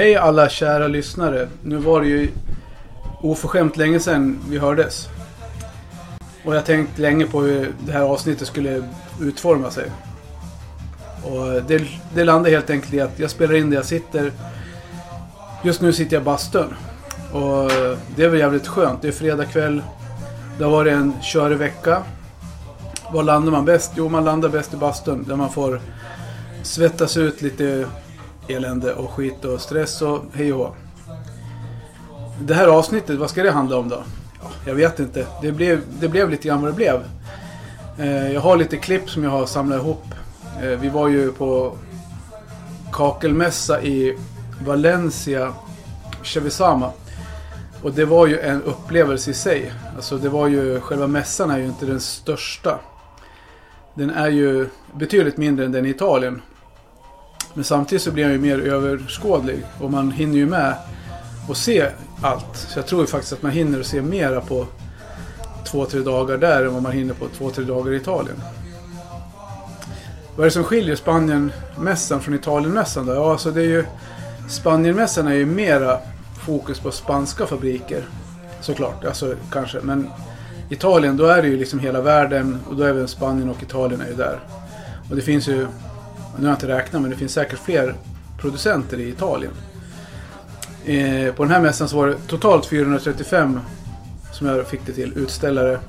Hej alla kära lyssnare. Nu var det ju oförskämt länge sedan vi hördes. Och jag tänkt länge på hur det här avsnittet skulle utforma sig. Och det, det landade helt enkelt i att jag spelar in där jag sitter. Just nu sitter jag i bastun. Och det är väl jävligt skönt. Det är fredag kväll. Det har varit en körig vecka. Var landar man bäst? Jo, man landar bäst i bastun. Där man får svettas ut lite elände och skit och stress och hej och hå. Det här avsnittet, vad ska det handla om då? Jag vet inte. Det blev, det blev lite grann vad det blev. Eh, jag har lite klipp som jag har samlat ihop. Eh, vi var ju på kakelmässa i Valencia, Chevisama. Och det var ju en upplevelse i sig. Alltså det var ju, själva mässan är ju inte den största. Den är ju betydligt mindre än den i Italien. Men samtidigt så blir han ju mer överskådlig. Och man hinner ju med att se allt. Så jag tror ju faktiskt att man hinner se mera på två, tre dagar där än vad man hinner på två, tre dagar i Italien. Vad är det som skiljer Spanienmässan från Italienmässan då? Ja, alltså det är ju... Spanienmässan är ju mera fokus på spanska fabriker. Såklart, alltså kanske. Men Italien, då är det ju liksom hela världen och då är även Spanien och Italien är ju där. Och det finns ju, nu har jag inte räknat, men det finns säkert fler producenter i Italien. Eh, på den här mässan så var det totalt 435 som jag fick det till, utställare.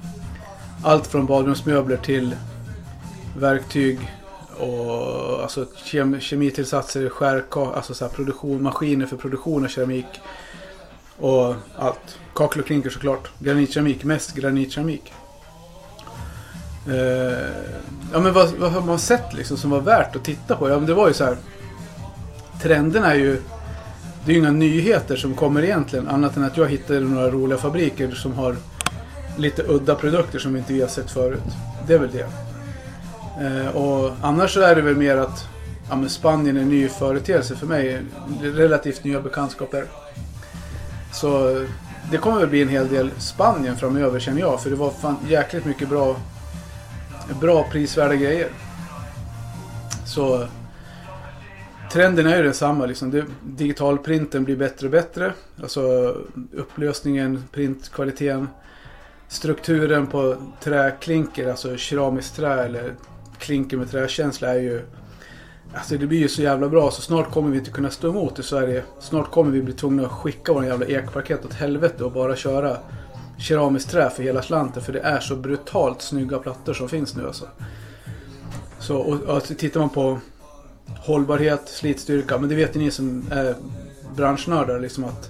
Allt från badrumsmöbler till verktyg och alltså kem, kemitillsatser, skärka, alltså så här produktion, maskiner för produktion av keramik. Och allt. Kakel och klinker såklart. Granitkeramik, mest granitkeramik. Eh, ja men vad, vad har man sett liksom som var värt att titta på? Ja men det var ju så här. Trenderna är ju det är ju inga nyheter som kommer egentligen. Annat än att jag hittade några roliga fabriker som har lite udda produkter som inte vi har sett förut. Det är väl det. Eh, och annars så är det väl mer att ja, men Spanien är en ny företeelse för mig. Relativt nya bekantskaper. Så eh, det kommer väl bli en hel del Spanien framöver känner jag. För det var fan jäkligt mycket bra, bra prisvärda grejer. Så trenden är ju densamma. Liksom. Digitalprinten blir bättre och bättre. Alltså upplösningen, printkvaliteten. Strukturen på träklinker, alltså keramiskt trä eller klinker med träkänsla är ju... Alltså det blir ju så jävla bra så snart kommer vi inte kunna stå emot i Sverige. Snart kommer vi bli tvungna att skicka våra jävla ekparkett åt helvete och bara köra keramiskt trä för hela slanten. För det är så brutalt snygga plattor som finns nu alltså. Så och, och alltså, tittar man på hållbarhet, slitstyrka. Men det vet ni som är branschnördar liksom att,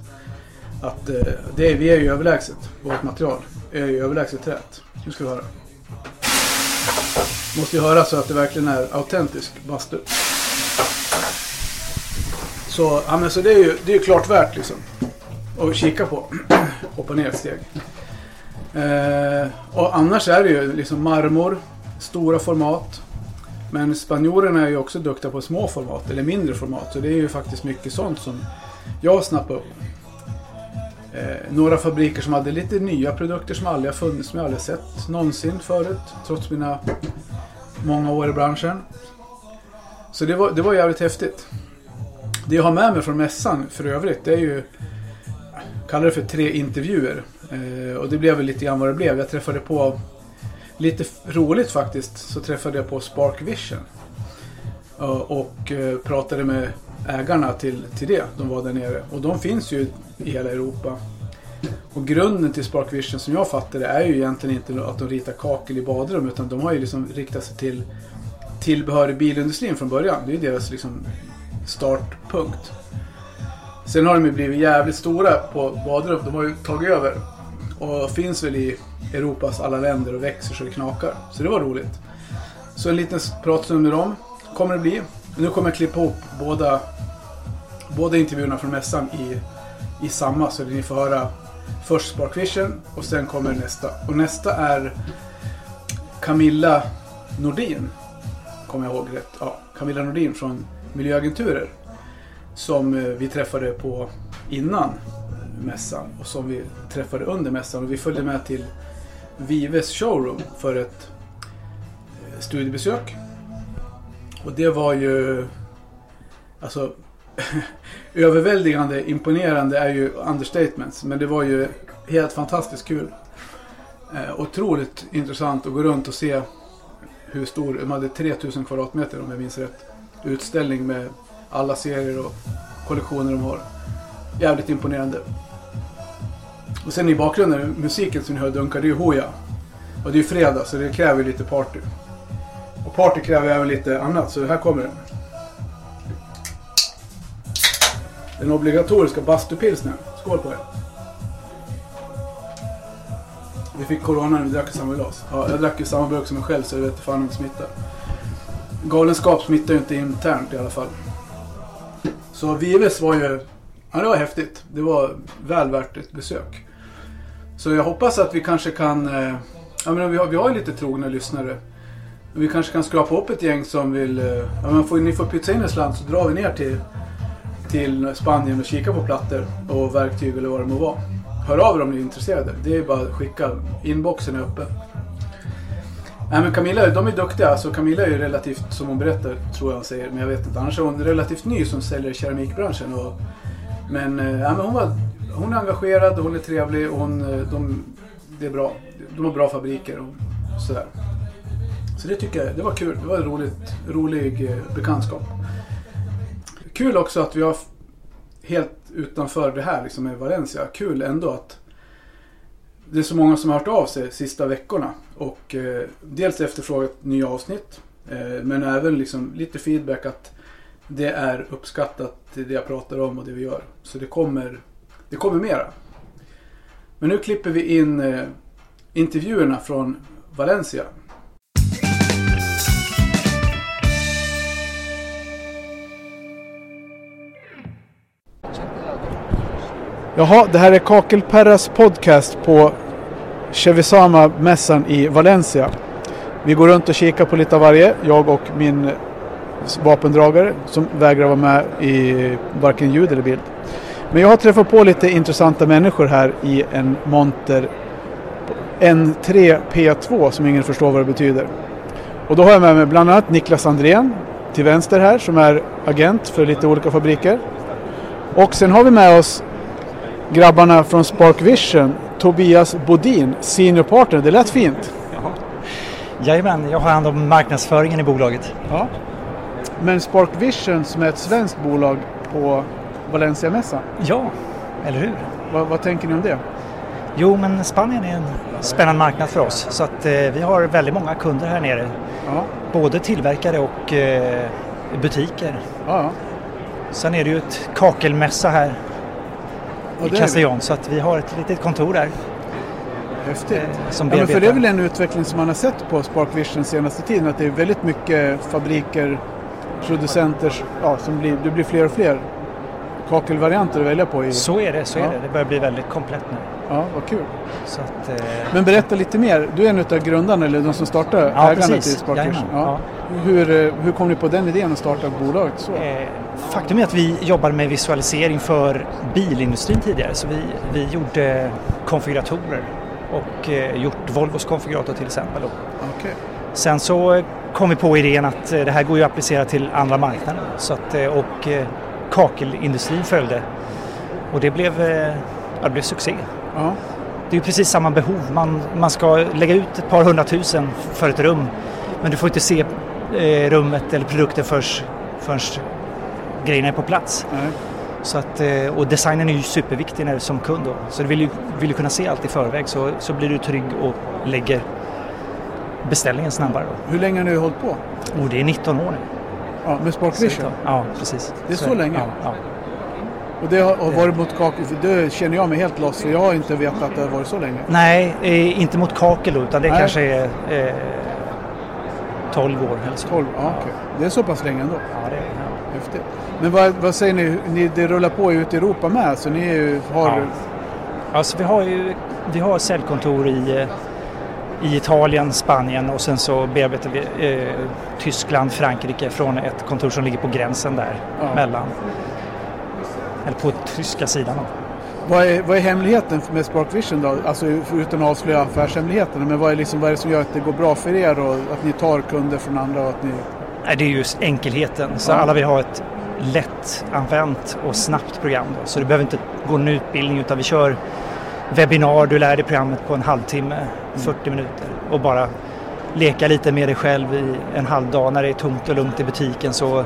att eh, det är, vi är ju överlägset. Vårt material är ju överlägset trät. Nu ska vi höra. Måste ju höra så att det verkligen är autentisk bastu. Så, ja, men så det är ju det är klart värt liksom. Att kika på. Hoppa ner ett steg. Eh, och annars är det ju liksom marmor. Stora format. Men spanjorerna är ju också duktiga på små format eller mindre format. Så det är ju faktiskt mycket sånt som jag snappar upp. Eh, några fabriker som hade lite nya produkter som aldrig har funnits, som jag aldrig sett någonsin förut. Trots mina många år i branschen. Så det var, det var jävligt häftigt. Det jag har med mig från mässan för övrigt, det är ju... Kallar det för tre intervjuer. Eh, och det blev väl lite grann vad det blev. Jag träffade på lite roligt faktiskt så träffade jag på Spark Vision. Eh, och eh, pratade med ägarna till, till det. De var där nere. Och de finns ju i hela Europa. Och grunden till Spark Vision som jag fattar det är ju egentligen inte att de ritar kakel i badrum. Utan de har ju liksom riktat sig till tillbehör i bilindustrin från början. Det är ju deras liksom startpunkt. Sen har de ju blivit jävligt stora på badrum. De har ju tagit över. Och finns väl i Europas alla länder och växer så det knakar. Så det var roligt. Så en liten pratstund med dem kommer det bli. Nu kommer jag klippa ihop båda, båda intervjuerna från mässan i, i samma. Så ni får höra först Sparkvision och sen kommer nästa. Och nästa är Camilla Nordin. Kommer jag ihåg rätt? Ja, Camilla Nordin från Miljöagenturer. Som eh, vi träffade på innan mässan och som vi träffade under mässan. Och vi följde med till Vives showroom för ett eh, studiebesök. Och det var ju... Alltså... överväldigande imponerande är ju understatements. Men det var ju helt fantastiskt kul. Eh, otroligt intressant att gå runt och se hur stor, de hade 3000 kvadratmeter om jag minns rätt. Utställning med alla serier och kollektioner de har. Jävligt imponerande. Och sen i bakgrunden, musiken som ni hör dunkar, det är ju Hoja. Och det är ju fredag så det kräver lite party. Och party kräver även lite annat så här kommer den. Den obligatoriska bastupilsnern. Skål på er. Vi fick corona när vi drack i samma glas. Ja, jag drack i samma burk som mig själv så jag vet fan om det smittar. Galenskap smittar ju inte internt i alla fall. Så Vives var ju... Ja, det var häftigt. Det var väl värt ett besök. Så jag hoppas att vi kanske kan... Eh, ja, vi, har, vi har ju lite trogna lyssnare. Vi kanske kan skrapa upp ett gäng som vill... Eh, får, ni får pytsa in en slant så drar vi ner till, till Spanien och kikar på plattor och verktyg eller vad det må vara. Hör av er om ni är intresserade. Det är bara att skicka. Inboxen är öppen. Nej men Camilla, de är duktiga. Alltså Camilla är ju relativt, som hon berättar, tror jag hon säger, men jag vet inte. Annars är hon relativt ny som säljer i keramikbranschen. Och, men, eh, ja, men hon, var, hon är engagerad, hon är trevlig och hon, eh, de, det är bra. De har bra fabriker och sådär. Så det tycker jag, det var kul. Det var en roligt, rolig eh, bekantskap. Kul också att vi har helt utanför det här liksom med Valencia. Kul ändå att det är så många som har hört av sig sista veckorna. Och eh, dels efterfrågat nya avsnitt. Eh, men även liksom lite feedback att det är uppskattat det jag pratar om och det vi gör. Så det kommer, det kommer mera. Men nu klipper vi in eh, intervjuerna från Valencia. Jaha, det här är Kakelperras podcast på Chevisama-mässan i Valencia. Vi går runt och kikar på lite av varje, jag och min vapendragare som vägrar vara med i varken ljud eller bild. Men jag har träffat på lite intressanta människor här i en monter N3P2 som ingen förstår vad det betyder. Och då har jag med mig bland annat Niklas Andrén till vänster här som är agent för lite olika fabriker. Och sen har vi med oss grabbarna från Spark Vision, Tobias Bodin, senior partner. Det lät fint. Jajamän, jag har hand om marknadsföringen i bolaget. Ja. Men Spark Vision som är ett svenskt bolag på Valencia-mässan. Ja, eller hur? Vad, vad, tänker ni om det? Jo, men Spanien är en spännande marknad för oss. Så att eh, vi har väldigt många kunder här nere. Ja. Både tillverkare och eh, butiker. Ja. Sen är det ju ett kakelmässa här i Castellón så att vi har ett litet kontor där. Häftigt. Eh, som ja, men för det är väl en utveckling som man har sett på Spark Vision senaste tiden att det är väldigt mycket fabriker, producenter, ja, som blir, det blir fler och fler kakelvarianter att välja på. I, så är det, så ja. är det. Det börjar bli väldigt komplett nu. Ja, vad kul. Att, eh... Men berätta lite mer. Du är en av grundarna, eller de som startade ja, ägandet i Spark Vision. Ja. ja. Hur, eh, hur kom ni på den idén att starta bolaget så? Eh, faktum är att vi jobbade med visualisering för bilindustrin tidigare. Så vi, vi gjorde konfiguratorer och eh, gjort Volvos konfigurator till exempel. Okay. Sen så kom vi på idén att eh, det här går ju att applicera till andra marknader. Så att, eh, och eh, kakelindustrin följde. Och det blev, ja, det blev succé. Ja. Det är ju precis samma behov. Man, man ska lägga ut ett par hundratusen för ett rum. Men du får inte se rummet eller produkten först, först grejerna är på plats. Nej. Så att, och designen är ju superviktig när, som kund då. Så du vill ju, vill ju kunna se allt i förväg så, så blir du trygg och lägger beställningen snabbare. Då. Hur länge har ni hållit på? Oh, det är 19 år nu. Ja, med Spark Vision? Ja, precis. Det är så, så länge? Ja, ja. Och det har, har varit mot kakel, det känner jag mig helt loss för jag har inte vetat att det har varit så länge. Nej, eh, inte mot kakel utan det Nej. kanske är eh, 12 år eller så. 12, ja. Okay. Det är så pass länge ändå? Ja, det är ja. Häftigt. Men vad, vad säger ni, ni, det rullar på ute i Europa med så ni har... Ja. Alltså vi har ju vi har säljkontor i, eh, i Italien, Spanien och sen så bearbetar vi eh, Tyskland, Frankrike från ett kontor som ligger på gränsen där ja. mellan eller på tyska sidan. Vad är, vad är hemligheten med Spark Vision då? Alltså utan att avslöja affärshemligheterna. Men vad är, liksom, vad är det som gör att det går bra för er och att ni tar kunder från andra? Och att ni... Nej, det är just enkelheten. Så ja. alla vill ha ett lättanvänt och snabbt program. Då. Så du behöver inte gå en utbildning utan vi kör webbinar, du lär dig programmet på en halvtimme, 40 mm. minuter och bara leka lite med dig själv i en halv dag när det är tomt och lugnt i butiken så,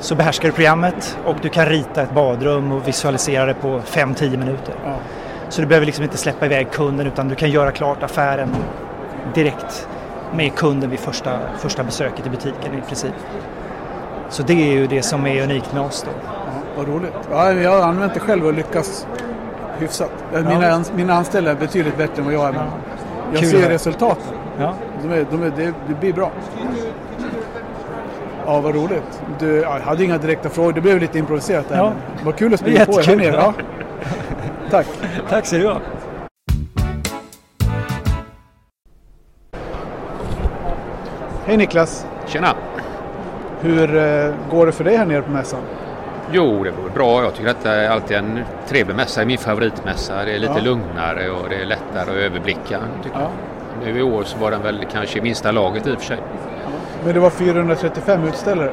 så behärskar du programmet och du kan rita ett badrum och visualisera det på 5-10 minuter. Ja. Så du behöver liksom inte släppa iväg kunden utan du kan göra klart affären direkt med kunden vid första, första besöket i butiken i princip. Så det är ju det som är unikt med oss då. Ja, vad roligt. Ja, jag har använt det själv och lyckats hyfsat. Mina, ja. mina anställda är betydligt bättre än vad jag är. Men jag Kul ser resultaten. Ja. De är, de är, det, det blir bra. Ja, vad roligt. Du, jag hade inga direkta frågor. Det blev lite improviserat där. Ja. Vad kul att spela på er här nere. Ja. Tack. Tack så du ha. Hej Niklas! Tjena! Hur eh, går det för dig här nere på mässan? Jo, det går bra. Jag tycker att det är alltid en trevlig mässa. Det är min favoritmässa. Det är lite ja. lugnare och det är lättare att överblicka. Ja. Nu i år så var den väl kanske minsta laget i och för sig. Men det var 435 utställare,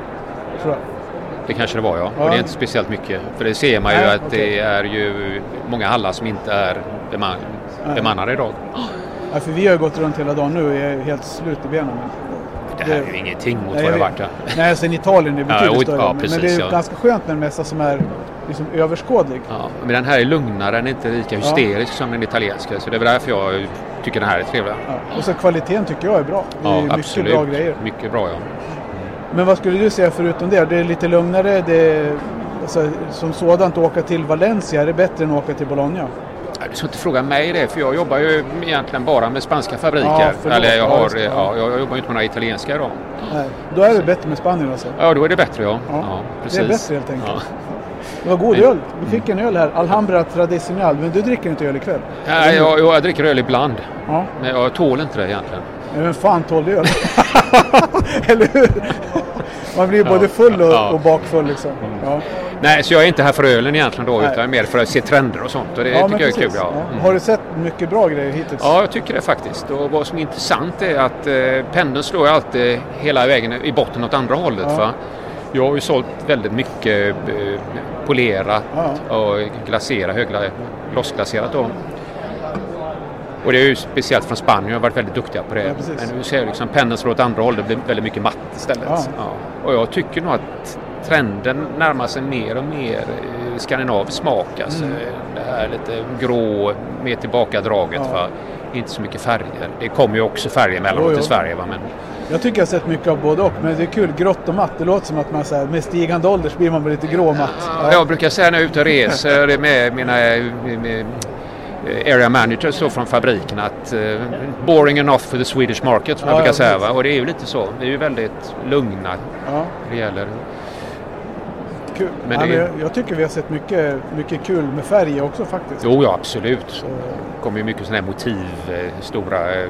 tror jag. Det kanske det var ja. ja. Och det är inte speciellt mycket. För det ser man ju Nej, att okay. det är ju många hallar som inte är beman bemannade idag. Ja, för vi har gått runt hela dagen nu och är helt slut i benen. Det här är ju ingenting mot vad det varit. Ja. Nej, sen Italien är betydligt ja, större. Ja, precis, men det är ja. ganska skönt med en mässa som är liksom överskådlig. Ja, men den här är lugnare, den är inte lika hysterisk som den italienska. Så det är därför jag tycker den här är trevlig. Och så kvaliteten tycker jag är bra. Det är ja, mycket bra grejer. Mycket bra ja. Men vad skulle du säga förutom det? Det är lite lugnare, det är, alltså, som sådant att åka till Valencia, är det bättre än att åka till Bologna? Ska inte fråga mig det för jag jobbar ju egentligen bara med spanska fabriker. Ja, Eller jag, har, ja, jag jobbar inte med några italienska. Nej, då är det bättre med Spanien alltså? Ja, då är det bättre ja. ja. ja precis. Det är bättre helt enkelt. Ja. Det var god öl. Vi fick en öl här, Alhambra Tradicional. Men du dricker inte öl ikväll? Nej, jag, jag, jag dricker öl ibland. Ja. Men jag tål inte det egentligen. Men vem fan tål öl? Eller hur? Man blir både full och, och bakfull liksom. Mm. Ja. Nej, så jag är inte här för ölen egentligen då, Nej. utan mer för att se trender och sånt. Och det ja, tycker jag är kul. Ja. Mm. Har du sett mycket bra grejer hittills? Ja, jag tycker det faktiskt. Och vad som är intressant är att eh, pendeln slår alltid hela vägen i botten åt andra hållet. Ja. Jag har ju sålt väldigt mycket eh, polerat ja. och glaserat, högglassglaserat då. Och det är ju speciellt från Spanien, jag har varit väldigt duktiga på det. Ja, Men nu ser jag liksom pendeln slår åt andra hållet, det blir väldigt mycket matt istället. Ja. Ja. Och jag tycker nog att trenden närmar sig mer och mer eh, skandinavisk smak. Alltså mm. Det här lite grå, mer tillbakadraget. Ja. Va? Inte så mycket färger. Det kommer ju också färger emellanåt i Sverige. Va? Men... Jag tycker jag har sett mycket av både och. Men det är kul, grått och matt. Det låter som att man så här, med stigande ålder så blir man lite grå och matt. Ja. Jag brukar säga när jag är ute och reser med mina med, area managers så från fabriken att uh, boring enough for the Swedish market som ja, jag brukar säga. Va? Och det är ju lite så. Vi är ju väldigt lugna ja. det gäller Kul. Men ja, men jag, tycker vi har sett mycket, mycket kul med färg också faktiskt. Jo, ja absolut. Det kommer ju mycket sådana här motiv, eh, stora eh,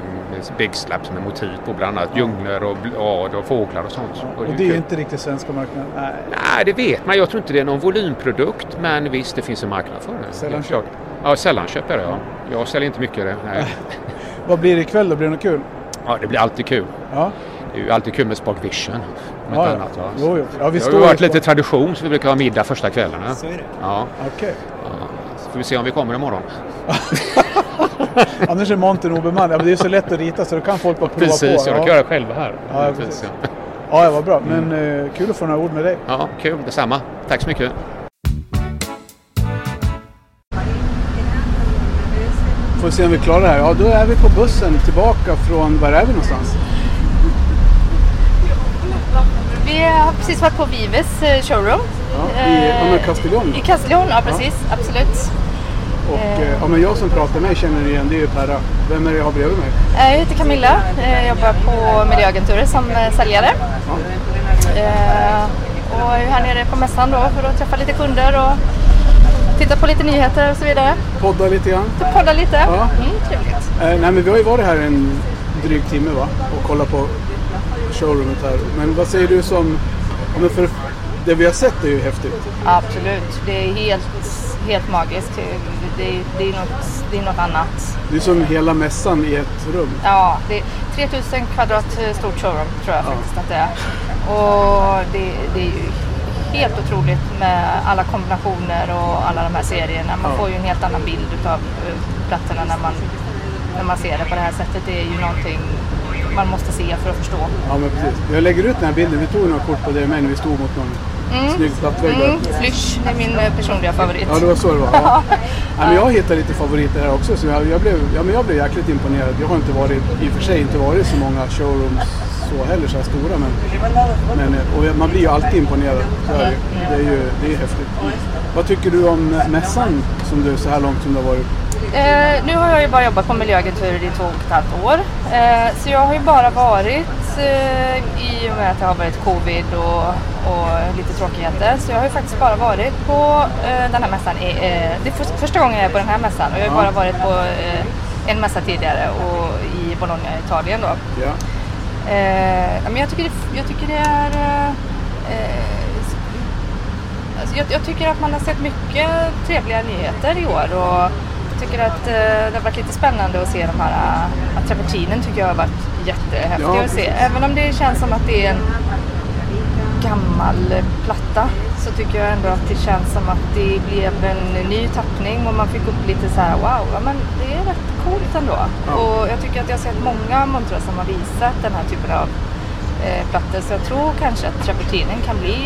big slaps med motiv på bland annat djungler och blad och fåglar och sånt. Ja. Och, det är, är inte riktigt svenska marknaden? Nej. Nej, det vet man. Jag tror inte det är någon volymprodukt men visst, det finns en marknad för det. Sällanköp? Ja, sällanköp är det ja. Jag säljer inte mycket det. Nej. Vad blir det ikväll då? Blir det något kul? Ja, det blir alltid kul. Ja. Det är ju alltid kul med Spark Vision. Ja, annat, ja. Jo, jo. Ja, vi det har ju varit lite tradition så vi brukar ha middag första kvällarna. Så är det? Ja. Okej. Okay. Ja. Så får vi se om vi kommer imorgon. Annars är montern obemannad. Ja, men det är så lätt att rita så då kan folk bara prova precis, på. Precis, jag kan göra själva här. Ja, precis. Ja, det var bra. Men mm. eh, kul att få några ord med dig. Ja, kul. Detsamma. Tack så mycket. Får se om vi klarar det här. Ja, då är vi på bussen tillbaka från, var är vi någonstans? Vi har precis varit på Vives eh, showroom. Ja, I eh, Castellon? I Castellon, ja precis. Ja. Absolut. Och eh. ja, men jag som pratar med känner igen, det är ju Perra. Vem är det jag har bredvid mig? Jag heter Camilla. Jag jobbar på Miljöagenturer som säljare. Ja. Och är här nere på mässan då för att träffa lite kunder och titta på lite nyheter och så vidare. Podda lite grann? Podda lite. Ja. Mm, trevligt. nej, men vi har ju varit här en dryg timme va? och kollat på showroomet här. Men vad säger du som... Men för det vi har sett är ju häftigt. Absolut. Det är helt, helt magiskt. Det, det, är något, det är något annat. Det är som hela mässan i ett rum. Ja, det är 3000 kvadrat stort showroom tror jag ja. faktiskt att det är. Och det, det är ju helt otroligt med alla kombinationer och alla de här serierna. Man får ju en helt annan bild av eh, plattorna när man, när man ser det på det här sättet. Det är ju någonting man måste se för att förstå. Ja, men precis. Jag lägger ut den här bilden. Vi tog några kort på det med när vi stod mot någon mm. snygg plattvägg. Mm. Flysch är min eh, personliga favorit. Ja, det var så det var. Ja. ja men jag hittat lite favoriter här också. Så jag, jag, blev, ja, men jag blev jäkligt imponerad. Jag har inte varit, i och för sig inte varit så många showrooms så heller, så här stora. Men, men, eh, och man blir ju alltid imponerad. Så det, det är ju det är häftigt. Vad tycker du om mässan som du så här långt som du har varit? Eh, nu har jag ju bara jobbat på miljöagenturer i två och ett halvt år. Eh, så jag har ju bara varit, eh, i och med att det har varit covid och, och, lite tråkigheter, så jag har ju faktiskt bara varit på eh, den här mässan. I, eh, det är för, första gången jag är på den här mässan och jag har ja. bara varit på eh, en mässa tidigare och i Bologna, Italien då. Ja. Men jag tycker, det, jag tycker det är alltså jag, jag, tycker att man har sett mycket trevliga nyheter i år och tycker att eh, det har varit lite spännande att se de här, uh, att Travertinen tycker jag har varit jättehäftig ja, att se. Även om det känns som att det är en gammal platta så tycker jag ändå att det känns som att det blev en ny tappning och man fick upp lite så här wow, ja, men det är rätt coolt ändå. Ja. Och jag tycker att jag har sett många montrar som har visat den här typen av eh, plattor så jag tror kanske att Travertinen kan bli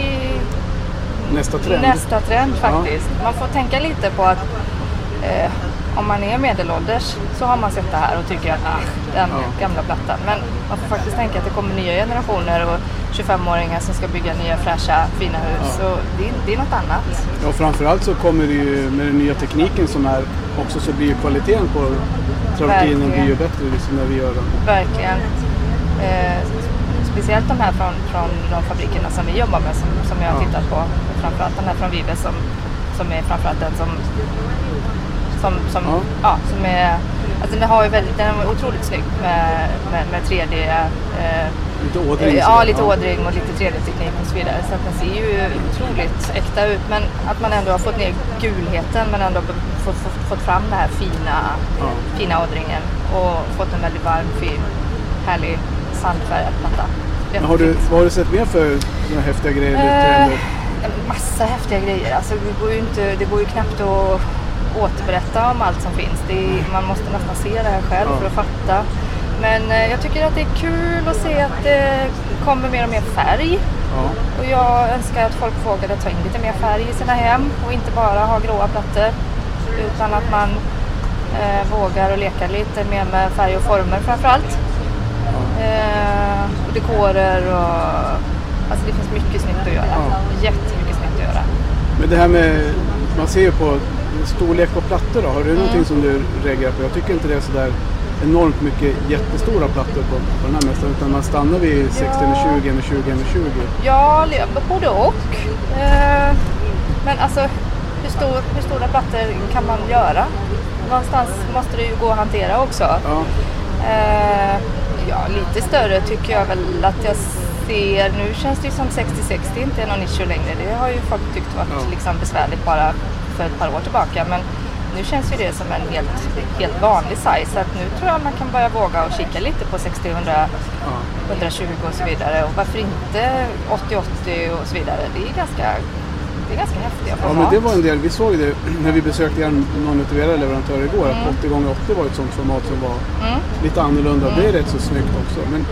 nästa trend, nästa trend faktiskt. Ja. Man får tänka lite på att eh, om man är medelålders så har man sett det här och tycker att ah, den gamla plattan. Men man får faktiskt tänka att det kommer nya generationer och 25-åringar som ska bygga nya fräscha fina hus. Ja. Och det, det, är något annat. Ja, framförallt så kommer det ju med den nya tekniken som är också så blir ju kvaliteten på travertinen blir ju bättre liksom när vi gör den. Verkligen. Eh, speciellt de här från, från de fabrikerna som vi jobbar med som, som jag har ja. tittat på. Framförallt den här från Vive som, som är framförallt den som som, som, ja. ja. som är, alltså den, har ju väldigt, den är otroligt snygg med, med, med 3D. Eh, lite ådring? Eh, ja, lite ådring och lite 3D-teknik och så vidare. Så att den ser ju otroligt äkta ut. Men att man ändå har fått ner gulheten men ändå fått, fått, fått fram den här fina, ja. fina ådringen och fått en väldigt varm, fin, härlig sandfärgad platta. Har du, vad har du sett mer för såna häftiga grejer? Eh, massa häftiga grejer. Alltså, det, går ju inte, det går ju knappt att återberätta om allt som finns. Är, man måste nästan se det här själv för att fatta. Men eh, jag tycker att det är kul att se att det kommer mer och mer färg. Ja. Och jag önskar att folk vågade ta in lite mer färg i sina hem och inte bara ha gråa plattor. Utan att man eh, vågar och leka lite mer med färg och former framförallt. Ja. Eh, och dekorer och... Alltså det finns mycket snyggt att göra. Ja. Jättemycket snyggt att göra. Men det här med... Man ser ju på storlek på plattor då? Har du mm. någonting som du reagerar på? Jag tycker inte det är sådär enormt mycket jättestora plattor på, på den här mässan utan man stannar vid 60 ja. 20 20 20 Ja, både och. Eh, men alltså hur, stor, hur stora plattor kan man göra? Någonstans måste det ju gå att hantera också. Ja. Eh, ja, lite större tycker jag väl att jag ser. Nu känns det ju som 60-60 inte är någon issue längre. Det har ju folk tyckt varit ja. liksom besvärligt bara för ett par år tillbaka. Men nu känns ju det som en helt, helt vanlig size. Så att nu tror jag man kan börja våga och kika lite på 60, 100, 120 och så vidare. Och varför inte 80-80 och så vidare. Det är ganska det är ganska häftiga format. Ja, men det var en del. Vi såg det när vi besökte någon av era leverantörer igår. Mm. Att 80 x 80 var ett sånt format som var mm. lite annorlunda. Mm. Det är rätt så snyggt också. Men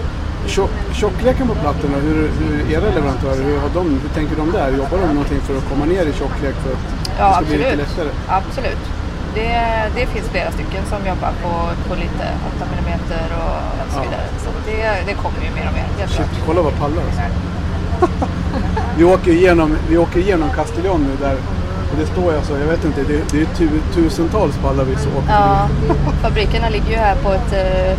tjockleken på plattorna, hur, hur era leverantörer, hur, har de, hur tänker de där? Jobbar de någonting för att komma ner i tjocklek för att ja, det ska absolut. bli lite lättare? Absolut. Det, det finns flera stycken som jobbar på, på lite 8 mm och, så vidare. Så det, det kommer ju mer och mer. Shit, kolla vad pallar alltså. vi, åker igenom, vi åker igenom Castellon nu där och det står alltså, jag vet inte, det, det är tu, tusentals pallar vi så åker Ja, fabrikerna ligger ju här på ett eh,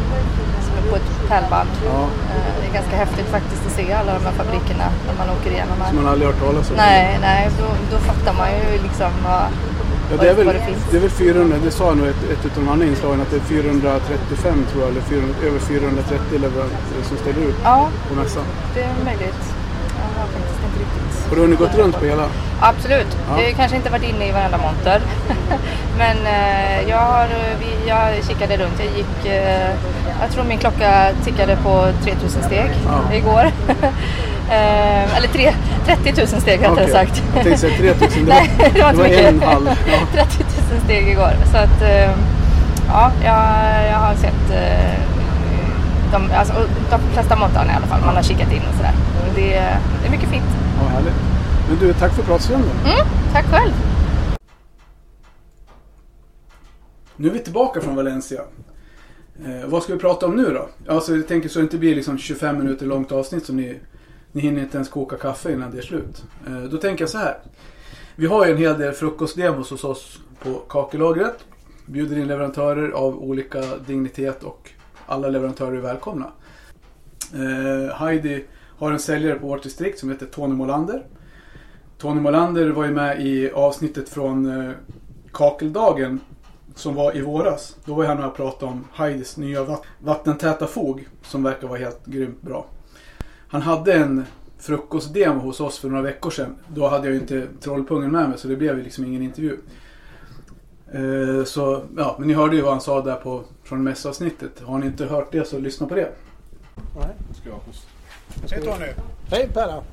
på ett pärlband. Ja. Eh, det är ganska häftigt faktiskt att se alla de här fabrikerna när man åker igenom här. Som man aldrig hört talas om? Nej, nej då, då fattar man ju liksom vad, ja, det, är väl, det, finns. det är väl 400, det sa nog ett, ett av de andra inslagen, att det är 435 tror jag, eller 400, över 430 leverantörer som ställer ut ja, på mässan. det är möjligt. Inte riktigt... Har du hunnit gått runt på hela? Absolut. Ja. Jag har kanske inte varit inne i varenda monter. Men eh, jag, har, vi, jag kikade runt. Jag gick... Eh, jag tror min klocka tickade på 3000 steg ja. igår. eh, eller tre, 30 000 steg rättare okay. sagt. Jag tänkte säga 3000. Det, Nej, det var. En halv. Ja. 30 000 steg igår. Så att... Eh, ja, jag, jag har sett... De, alltså, de flesta montrarna i alla fall. Man har kikat in och sådär. Det, det är mycket fint. Ja, härligt. Men du, tack för pratstunden. Mm, tack själv. Nu är vi tillbaka från Valencia. Eh, vad ska vi prata om nu då? Alltså, jag tänker så det inte blir liksom 25 minuter långt avsnitt som ni... Ni hinner inte ens koka kaffe innan det är slut. Eh, då tänker jag så här. Vi har ju en hel del frukostdemos hos oss på kakelagret. Bjuder in leverantörer av olika dignitet och alla leverantörer är välkomna. Eh, Heidi har en säljare på vårt distrikt som heter Tony Molander. Tony Molander var ju med i avsnittet från eh, Kakeldagen som var i våras. Då var han med och pratade om Heidis nya vatt vattentäta fog som verkar vara helt grymt bra. Han hade en frukostdemo hos oss för några veckor sedan. Då hade jag ju inte Trollpungen med mig så det blev ju liksom ingen intervju. Eh, så, ja, men ni hörde ju vad han sa där på, från mässavsnittet. Har ni inte hört det så lyssna på det. Nej. Ska jag Hej Tony! Hej Perra!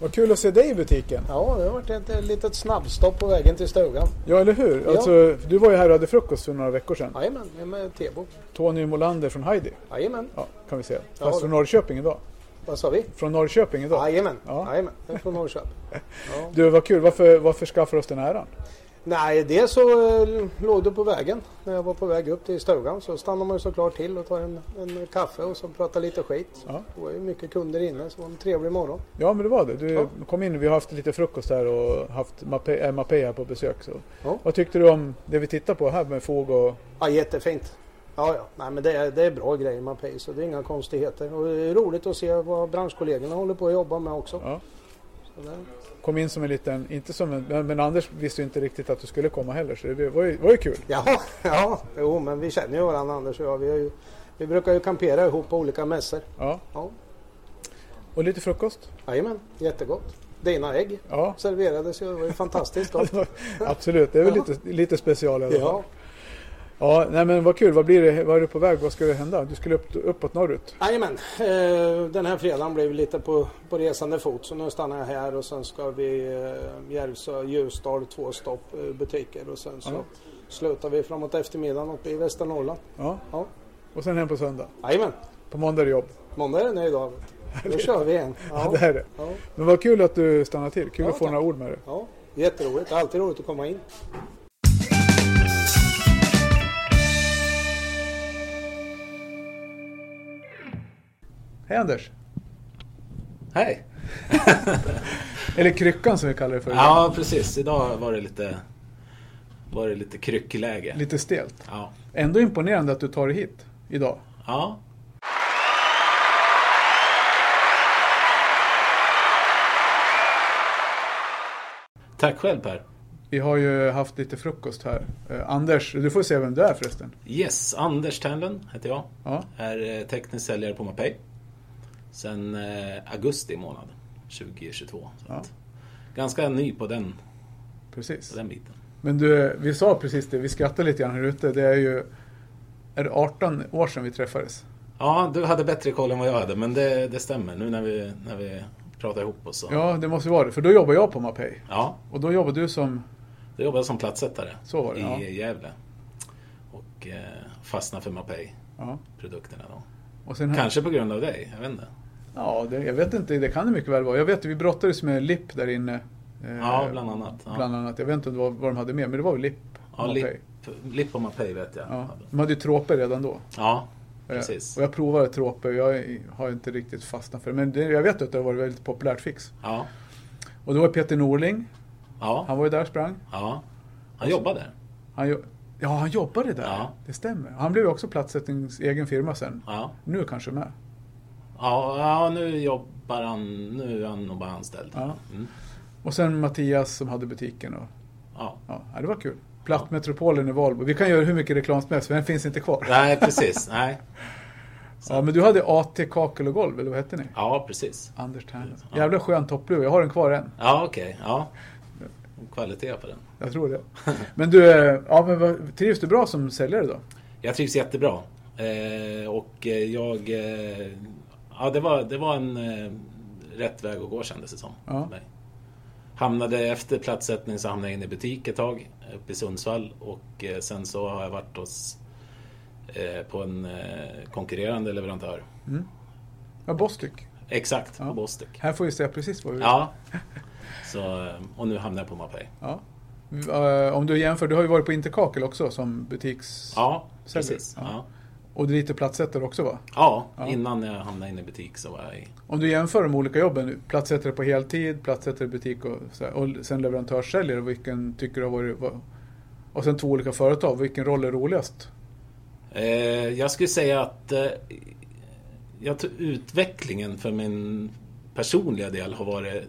Vad kul att se dig i butiken. Ja, det har varit ett, ett litet snabbstopp på vägen till stugan. Ja, eller hur? Ja. Alltså, du var ju här och hade frukost för några veckor sedan. Jajamän, med Tebo. Tony Molander från Heidi. Jajamän. Ja, kan vi se. Fast ja, från Norrköping idag. Vad sa vi? Från Norrköping idag. Jajamän, ja. Jajamän. från Norrköping. Ja. Du, vad kul. Varför, varför skaffar du oss den här äran? Nej, det så eh, låg du på vägen. När jag var på väg upp till stugan så stannade man ju såklart till och tar en, en kaffe och så pratar lite skit. Ja. Det var ju mycket kunder inne så det var en trevlig morgon. Ja men det var det. Du ja. kom in, vi har haft lite frukost här och haft Mapei äh, här på besök. Så. Ja. Vad tyckte du om det vi tittar på här med fåg och... Ja jättefint. Ja, ja. Nej, men det är, det är bra grejer Mapei så det är inga konstigheter. Och det är roligt att se vad branschkollegorna håller på att jobba med också. Ja. Kom in som en liten, inte som en, men Anders visste ju inte riktigt att du skulle komma heller så det var ju, var ju kul. Ja, ja, jo men vi känner ju varandra Anders och jag. Vi, ju, vi brukar ju kampera ihop på olika mässor. Ja. ja. Och lite frukost? Jajamän, jättegott. Dina ägg ja. serverades ju, det var ju fantastiskt gott. Absolut, det är väl lite, lite special i alla fall. Ja. Ja, nej men vad kul. Vad blir det? Vad är du på väg? Vad ska det hända? Du skulle upp, uppåt norrut? Jajamän. Eh, den här fredagen blev lite på, på resande fot. Så nu stannar jag här och sen ska vi eh, Järvsö, Ljusdal, två stopp eh, butiker. Och sen så ja. slutar vi framåt eftermiddagen uppe i Västernorrland. Ja. ja. Och sen hem på söndag? Jajamän. På måndag är det jobb? Måndag är det nöjd av. Då kör vi igen. Ja. ja, det är det. Ja. Men vad kul att du stannar till. Kul att få tack. några ord med dig. Ja, jätteroligt. Alltid roligt att komma in. Hej Anders! Hej! Eller kryckan som vi kallar det för. Ja, precis. Idag var det lite, var det lite kryckläge. Lite stelt. Ja. Ändå imponerande att du tar dig hit idag. Ja. Tack själv Per. Vi har ju haft lite frukost här. Eh, Anders, du får se vem du är förresten. Yes, Anders Ternlund heter jag. Ja. Är eh, teknisk säljare på Mapei sen eh, augusti månad 2022. Ja. ganska ny på den, precis. på den biten. Men du, vi sa precis det, vi skrattade lite grann här ute. Det är ju är det 18 år sedan vi träffades. Ja, du hade bättre koll än vad jag hade, men det, det stämmer nu när vi, när vi pratar ihop oss. Så. Ja, det måste vara det, för då jobbar jag på Mapei. Ja. Och då jobbar du som? Då jobbar jag som platssättare så var det, i ja. Gävle. Och eh, fastnade för Mapei-produkterna då. Och sen Kanske på grund av dig, jag vet inte. Ja, det, jag vet inte. Det kan det mycket väl vara. Jag vet vi brottades med LIP där inne. Eh, ja, bland annat. Ja. Bland annat. Jag vet inte vad, vad de hade med, men det var väl LIP. Ja, LIP, LIP och Mapei vet jag. Ja. De hade ju troper redan då. Ja, eh, precis. Och jag provade troper. Jag har inte riktigt fastnat för det. Men det, jag vet att det har varit väldigt populärt fix. Ja. Och det var Peter Norling. Ja. Han var ju där och sprang. Ja. Han jobbade där. Han, ja, han jobbade där. Ja. Det stämmer. Han blev också platssättnings egen firma sen. Ja. Nu kanske med. Ja, ja, nu jobbar han, nu är han nog bara anställd. Ja. Mm. Och sen Mattias som hade butiken. Och, ja. ja. Det var kul. Plattmetropolen i Valbo. Vi kan göra hur mycket reklam som helst, för den finns inte kvar. Nej, precis. Nej. Så ja, men du hade AT kakel och golv, eller vad hette ni? Ja, precis. Anders Ternlund. Ja. Jävla skön toppluva, jag har den kvar än. Ja, okej. Okay. Ja. Kvalitet på den. Jag tror det. Men du, eh, ja, men trivs du bra som säljare då? Jag trivs jättebra. Eh, och jag... Eh, ja, det var, det var en eh, rätt väg att gå kändes det som. Ja. Mig. Hamnade efter platssättning så hamnade jag in i butik ett tag uppe i Sundsvall och eh, sen så har jag varit hos eh, på en eh, konkurrerande leverantör. Mm. Ja, Bostik. Exakt, ja. Bostik. Här får vi säga precis vad vi vill. Ja. Så, och nu hamnar jag på Mapei. Ja. Om du jämför, du har ju varit på Interkakel också som butiks... Ja, precis. Ja. Ja. Och du är lite platssättare också va? Ja, ja, innan jag hamnade in i butik så var jag i... Om du jämför de olika jobben, platssättare på heltid, platssättare i butik och, och sen leverantörssäljare, vilken tycker du har varit... Och sen två olika företag, vilken roll är roligast? Eh, jag skulle säga att eh, jag tror utvecklingen för min personliga del har varit...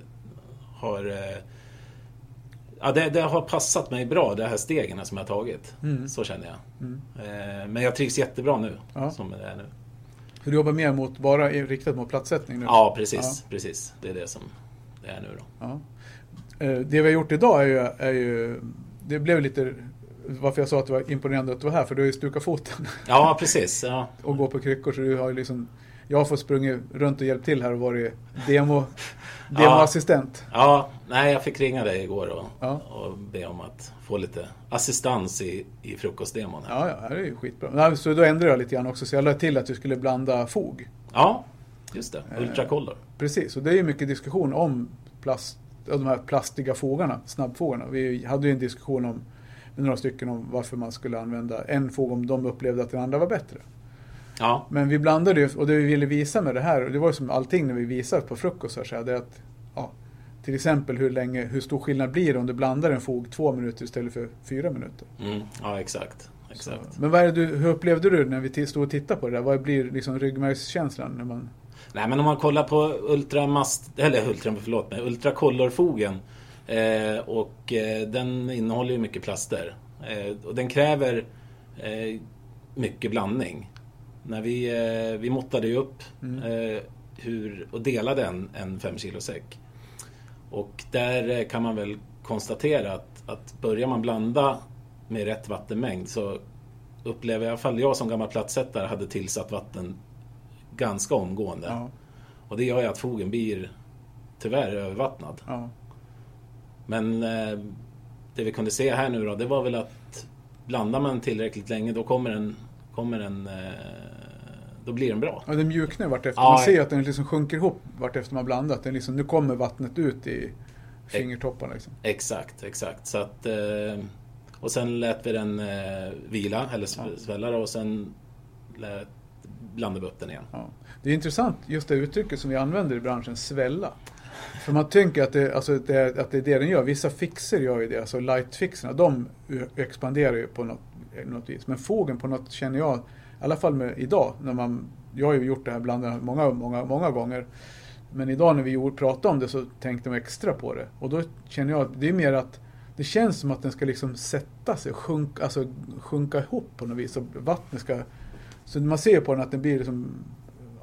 Har, eh, ja, det, det, har passat mig bra, de här stegen som jag har tagit. Mm. Så känner jag. Mm. Eh, men jag trivs jättebra nu, ja. som det är nu. Du jobbar mer mot, bara riktat mot platssättning nu? Ja, precis. Ja. precis. Det är det som det är nu då. Ja. Eh, det vi har gjort idag är ju, är ju det blev lite varför jag sa att det var imponerande att du var här, för du har ju stukat foten. Ja, precis. Ja. och går på kryckor, så du har ju liksom jag har fått sprungit runt och hjälpt till här och varit demo, demoassistent. Ja. ja, nej jag fick ringa dig igår och, ja. och be om att få lite assistans i, i frukostdemon. Här. Ja, ja, det är ju skitbra. Så då ändrade jag lite grann också, så jag lade till att du skulle blanda fog. Ja, just det. Ultracolor. Eh, precis, och det är ju mycket diskussion om plast, de här plastiga fogarna, snabbfogarna. Vi hade ju en diskussion om med några stycken om varför man skulle använda en fåg om de upplevde att den andra var bättre. Ja. Men vi blandade ju, och det vi ville visa med det här, och det var ju som allting när vi visade på frukostar, så det att ja, till exempel hur, länge, hur stor skillnad blir det om du blandar en fåg två minuter istället för fyra minuter. Mm. Ja, exakt. exakt. Så, men vad är du, hur upplevde du när vi stod och tittade på det där? Vad blir liksom ryggmärgskänslan när man... Nej men om man kollar på ultramast, eller ultra, förlåt mig, ultracolorfogen eh, och eh, den innehåller ju mycket plaster. Eh, och den kräver eh, mycket blandning när vi, eh, vi måttade ju upp mm. eh, hur, och delade en, en 5 kilo säck. Och där eh, kan man väl konstatera att, att börjar man blanda med rätt vattenmängd så upplever i alla fall jag som gammal plattsättare hade tillsatt vatten ganska omgående. Ja. Och det gör ju att fogen blir tyvärr övervattnad. Ja. Men eh, det vi kunde se här nu då, det var väl att blandar man tillräckligt länge då kommer den, kommer den eh, då blir den bra. Ja, den mjuknar vartefter. Ja, man ser att den liksom sjunker ihop vartefter man blandat. Den liksom, nu kommer vattnet ut i fingertopparna. Liksom. Exakt, exakt. Så att, eh, och sen lät vi den eh, vila, eller svälla och sen lät, blandade vi upp den igen. Ja. Det är intressant just det uttrycket som vi använder i branschen, svälla. För man tänker att det, alltså det, att det är det den gör. Vissa fixer gör ju det, alltså lightfixerna. De expanderar ju på något, något vis. Men fågeln på något känner jag i alla fall med idag, när man, jag har ju gjort det här bland många, många, många gånger. Men idag när vi pratade om det så tänkte man extra på det. Och då känner jag att det är mer att det känns som att den ska liksom sätta sig, sjunka, alltså sjunka ihop på något vis. Och vattnet ska... Så man ser på den att den blir liksom,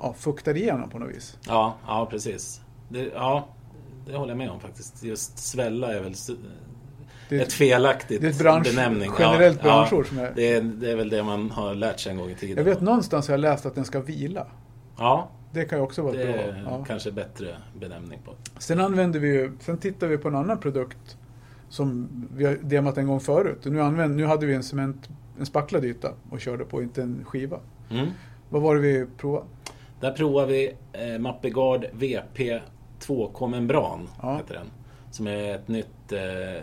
ja, fuktad igenom på något vis. Ja, ja precis. Det, ja, det håller jag med om faktiskt. Just svälla är väl det, ett felaktigt det är ett bransch, benämning. Generellt ja, branschord ja, som är... Det är, det är väl det man har lärt sig en gång i tiden. Jag vet någonstans har jag läst att den ska vila. Ja. Det kan ju också vara det bra. är ja. kanske bättre benämning på. Sen använder vi ju, sen tittar vi på en annan produkt som vi har demat en gång förut. Nu, använder, nu hade vi en cement, en spacklad yta och körde på, inte en skiva. Mm. Vad var det vi provade? Där provade vi eh, Mappegard VP 2K membran, ja. heter den. Som är ett nytt eh,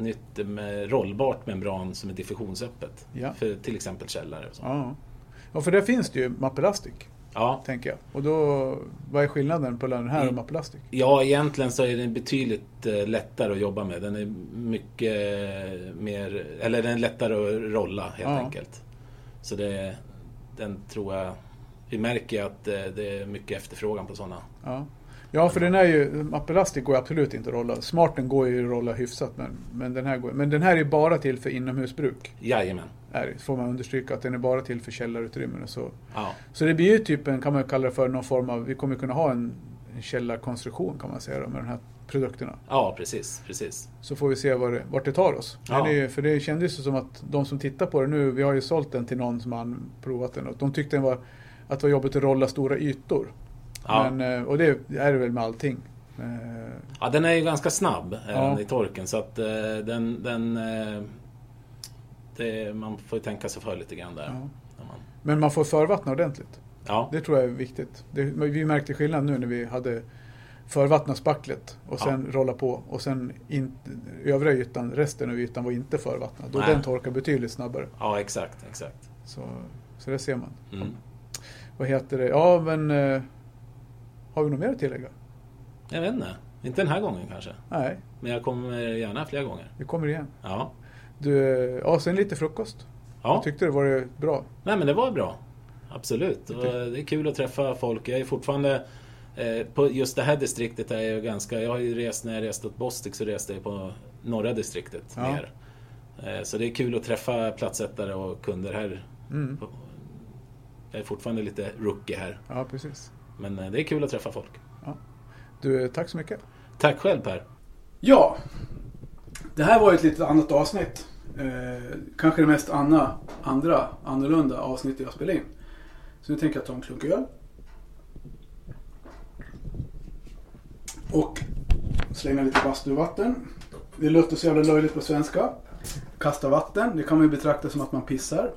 nytt med rollbart membran som är diffusionsöppet. Ja. För till exempel källare. Och så. Ja. ja, för där finns det ju Mappelastic. Ja. Tänker jag. Och då, vad är skillnaden på den här och mm. Mappelastic? Ja, egentligen så är den betydligt eh, lättare att jobba med. Den är mycket mer, eller den är lättare att rolla helt ja. enkelt. Så det, den tror jag, vi märker att det, det är mycket efterfrågan på sådana. Ja. Ja, för den är ju, Appelastic går absolut inte att rolla. Smarten går ju att rolla hyfsat, men, men, den här går, men den här är bara till för inomhusbruk. Jajamän. Är, får man understryka att den är bara till för källarutrymmen och så. Ja. Så det blir ju typ en, kan man kalla det för, någon form av, vi kommer kunna ha en, en källarkonstruktion kan man säga då, med de här produkterna. Ja, precis. precis. Så får vi se var det, vart det tar oss. Ja. Det är, för det kändes ju som att de som tittar på det nu, vi har ju sålt den till någon som har provat den och de tyckte den var, att det var jobbigt att rolla stora ytor. Ja. Men, eh, och det är det väl med allting. Eh, Ja, den är ju ganska snabb är Ja. i torken så att eh, den... den eh, det, man får ju tänka sig för lite grann där. Ja. Man, Men man får förvattna ordentligt. ja. Det tror jag är viktigt. Det, vi märkte skillnad nu när vi hade förvattnat spacklet och sen rolla på och sen in, övriga ytan, resten av ytan var inte förvattnad. Nej. den torkar betydligt snabbare. ja, exakt. exakt. Så, så det ser man. Mm. Vad heter det? Ja men eh, har vi något mer att tillägga? Jag vet inte. Inte den här gången kanske. Nej, Men jag kommer gärna fler gånger. vi kommer igen. Ja. Du, ja sen lite frukost. Ja. Jag tyckte det var bra. Nej men det var bra. Absolut. Och det är kul att träffa folk. Jag är fortfarande... Eh, på just det här distriktet är jag ganska... Jag har ju rest när jag reste åt Bostik så reste jag på norra distriktet Ja. mer. Eh, så det är kul att träffa platsättare och kunder här. Mm. Jag är fortfarande lite rookie här. Ja, precis. Men eh, det är kul att träffa folk. Du, eh, tack så mycket. Tack själv Per. Ja, det här var ett lite annat avsnitt. Eh, kanske det mest anna, andra, annorlunda avsnittet jag spelade in. Så nu tänker jag ta en klunk öl. Och slänga lite bastuvatten. Det låter så jävla löjligt på svenska. Kasta vatten, det kan man ju betrakta som att man pissar.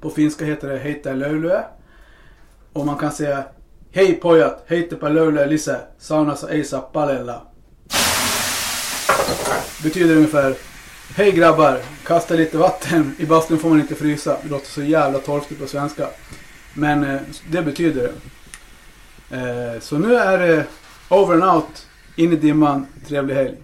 På finska heter det heita löylöä. Och man kan säga Hej pojat, heittäpä löylyä lisää, saunassa ei saa palella. Betyder ungefär Hej grabbar, kasta lite vatten. I bastun får man inte frysa. Det låter så jävla torftigt på svenska. Men eh, det betyder det. Eh, så nu är det over and out. In i dimman. Trevlig helg.